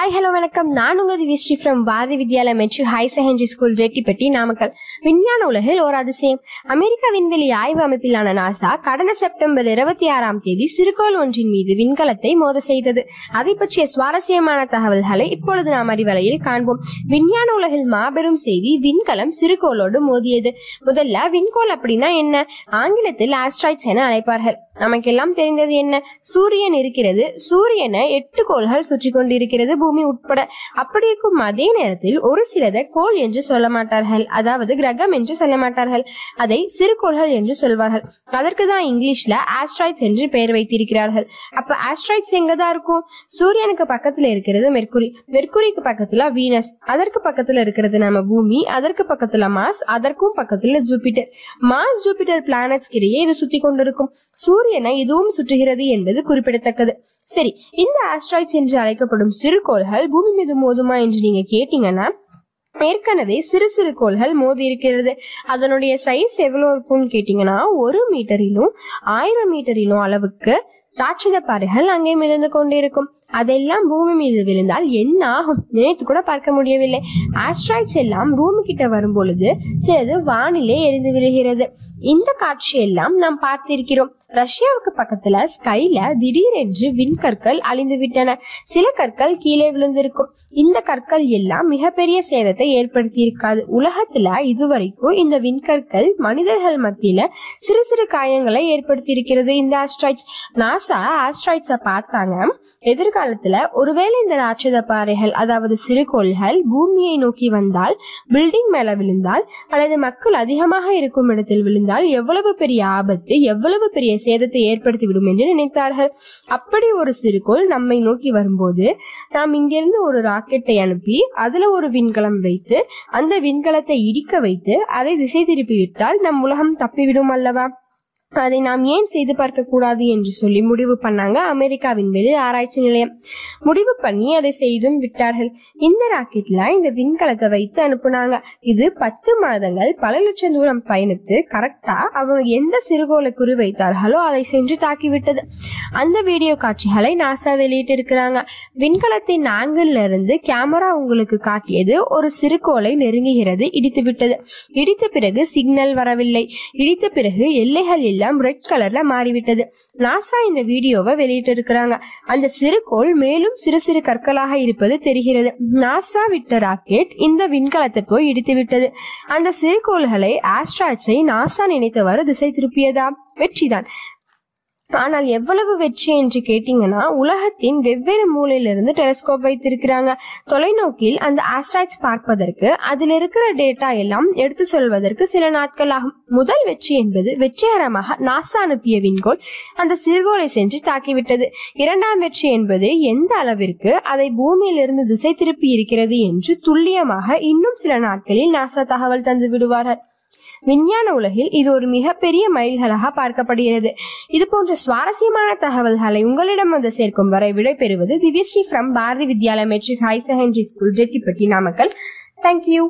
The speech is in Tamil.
hi hello வணக்கம். நான் உங்கள் Divyashree from Bharathi Vidyalaya matric high secondary school Reddipatti Namakkal. விஞ்ஞான உலகில் ஒரு அதிசயம் அமெரிக்க விண்வெளி ஆய்வு அமைப்பிலான நாசா கடந்த செப்டம்பர் இருபத்தி ஆறாம் தேதி சிறுகோள் ஒன்றின் மீது விண்கலத்தை மோத செய்தது. அதை பற்றிய சுவாரஸ்யமான தகவல்களை இப்பொழுது நாம் அறிவலையில் காண்போம். விஞ்ஞான உலகில் மாபெரும் செய்தி விண்கலம் சிறுகோளோடு மோதியது. முதல்ல விண்கோள் அப்படின்னா என்ன? ஆங்கிலத்தில் ஆஸ்ட்ராய்ட்ஸ் என அழைப்பார்கள். நமக்கெல்லாம் தெரிந்தது என்ன? சூரியன் இருக்கிறது. சூரியனை எட்டு கோள்கள் சுற்றி கொண்டிருக்கிறது பூமி உட்பட. அப்படி இருக்கும் அதே நேரத்தில் ஒரு சிலதை கோள் என்று சொல்ல மாட்டார்கள். அதாவது கிரகம் என்று சொல்ல மாட்டார்கள். அதை சிறுகோள்கள் என்று சொல்வார்கள். அதற்கு தான் இங்கிலீஷ்ல ஆஸ்ட்ராய்ட்ஸ் என்று பெயர் வைத்திருக்கிறார்கள். அப்ப ஆஸ்ட்ராய்ட்ஸ் எங்கதான் இருக்கும்? சூரியனுக்கு பக்கத்துல இருக்கிறது மெர்க்குரி மெர்க்குரிக்கு பக்கத்துல வீனஸ் அதற்கு பக்கத்துல இருக்கிறது நம்ம பூமி. அதற்கு பக்கத்துல மாஸ் அதற்கும் பக்கத்துல ஜூபிட்டர் மாஸ் ஜூபிட்டர் பிளானட்ஸ் இடையே இது சுத்தி கொண்டிருக்கும். என இதுவும் சுற்றுகிறது என்பது குறிப்பிடத்தக்கது. சரி இந்த ஆஸ்ட்ராய்ட்ஸ் என்று அழைக்கப்படும் சிறுகோள்கள் பூமி மீது மோதுமா என்று நீங்க கேட்டீங்கன்னா ஏற்கனவே சிறு சிறு கோள்கள் மோதி இருக்கிறது. அதனுடைய சைஸ் எவ்வளவு இருக்கும்னு கேட்டீங்கன்னா ஒரு மீட்டரிலும் ஆயிரம் மீட்டரிலும் அளவுக்கு ராட்சத பாறைகள் அங்கே மிதந்து கொண்டிருக்கும். அதெல்லாம் பூமி மீது விழுந்தால் என்ன ஆகும்? நினைத்து கூட பார்க்க முடியவில்லை. ஆஸ்ட்ராய்ட்ஸ் எல்லாம் பூமி கிட்ட வரும் பொழுது சிலது வானிலே எரிந்து விழுகிறது. இந்த காட்சியெல்லாம் நாம் பார்த்திருக்கிறோம். ரஷ்யாவுக்கு பக்கத்துல ஸ்கைல திடீரென்று விண்கற்கள் அழிந்து விட்டன. சில கற்கள் கீழே விழுந்திருக்கும். இந்த கற்கள் எல்லாம் மிகப்பெரிய சேதத்தை ஏற்படுத்தி இருக்காது உலகத்துல இதுவரைக்கும் இந்த விண்கற்கள் மனிதர்கள் மத்தியில சிறு சிறு காயங்களை ஏற்படுத்தி இருக்கிறது இந்த ஆஸ்ட்ராய்ட்ஸ் நாசா ஆஸ்ட்ராய்ட்ஸை பார்த்தாங்க. காலத்துல ஒருவேளை இந்த ராட்சத பாறைகள் அதாவது சிறுகோள்கள் பூமியை நோக்கி வந்தால் பில்டிங் மேல விழுந்தால் அல்லது மக்கள் அதிகமாக இருக்கும் இடத்தில் விழுந்தால் எவ்வளவு பெரிய ஆபத்து எவ்வளவு பெரிய சேதத்தை ஏற்படுத்திவிடும் என்று நினைத்தார்கள். அப்படி ஒரு சிறுகோள் நம்மை நோக்கி வரும்போது நாம் இங்கிருந்து ஒரு ராக்கெட்டை அனுப்பி அதுல ஒரு விண்கலம் வைத்து அந்த விண்கலத்தை இடிக்க வைத்து அதை திசை திருப்பி விட்டால் நம் உலகம் தப்பிவிடும் அல்லவா? அதை நாம் ஏன் செய்து பார்க்க கூடாது என்று சொல்லி முடிவு பண்ணாங்க அமெரிக்காவின் வெளி ஆராய்ச்சி நிலையம். முடிவு பண்ணி அதை செய்தும் விட்டார்கள். இந்த ராக்கெட்ல இந்த விண்கலத்தை வைத்து அனுப்புனாங்க. இது பத்து மாதங்கள் பல லட்சம் தூரம் பயணித்து கரெக்டா அவங்க எந்த சிறுகோளை குறி வைத்தார்களோ அதை சென்று தாக்கிவிட்டது. அந்த வீடியோ காட்சிகளை நாசா வெளியிட்டு இருக்கிறாங்க விண்கலத்தின் ஆங்கிள் இருந்து கேமரா உங்களுக்கு காட்டியது ஒரு சிறுகோளை நெருங்குகிறது இடித்து விட்டது இடித்த பிறகு சிக்னல் வரவில்லை. இடித்த பிறகு எல்லைகள் எல்லாம் ரெட் கலர்ல மாறிவிட்டது. நாசா இந்த வீடியோவை வெளியிட்டு இருக்கிறாங்க அந்த சிறுகோள் மேலும் சிறு சிறு கற்களாக இருப்பது தெரிகிறது. நாசா விட்ட ராக்கெட் இந்த விண்கலத்தை போய் இடித்து விட்டது. அந்த சிறுகோள்களை ஆஸ்ட்ராய்ட்ஸை நாசா நினைத்தவாறு திசை திருப்பியதா? வெற்றிதான். ஆனால் எவ்வளவு வெற்றி என்று கேட்டீங்கன்னா உலகத்தின் வெவ்வேறு மூலையிலிருந்து டெலிஸ்கோப் வைத்திருக்கிறாங்க. தொலைநோக்கில் அந்த ஆஸ்ட்ராய்ட்ஸ் பார்ப்பதற்கு அதில் இருக்கிற டேட்டா எல்லாம் எடுத்து சொல்வதற்கு சில நாட்கள் ஆகும். முதல் வெற்றி என்பது வெற்றிகரமாக நாசா அனுப்பிய விண்கோள் அந்த சிறுகோளை சென்று தாக்கிவிட்டது. இரண்டாம் வெற்றி என்பது எந்த அளவிற்கு அதை பூமியிலிருந்து திசை திருப்பி இருக்கிறது என்று துல்லியமாக இன்னும் சில நாட்களில் நாசா தகவல் தந்து விடுவார்கள். விஞ்ஞான உலகில் இது ஒரு மிகப்பெரிய மைல்களாக பார்க்கப்படுகிறது. இது போன்ற சுவாரஸ்யமான தகவல்களை உங்களிடம் வந்து சேர்க்கும் வரை விடைபெறுவது Divyashree from Bharathi Vidyalaya matric high secondary school Reddipatti Namakkal. Thank you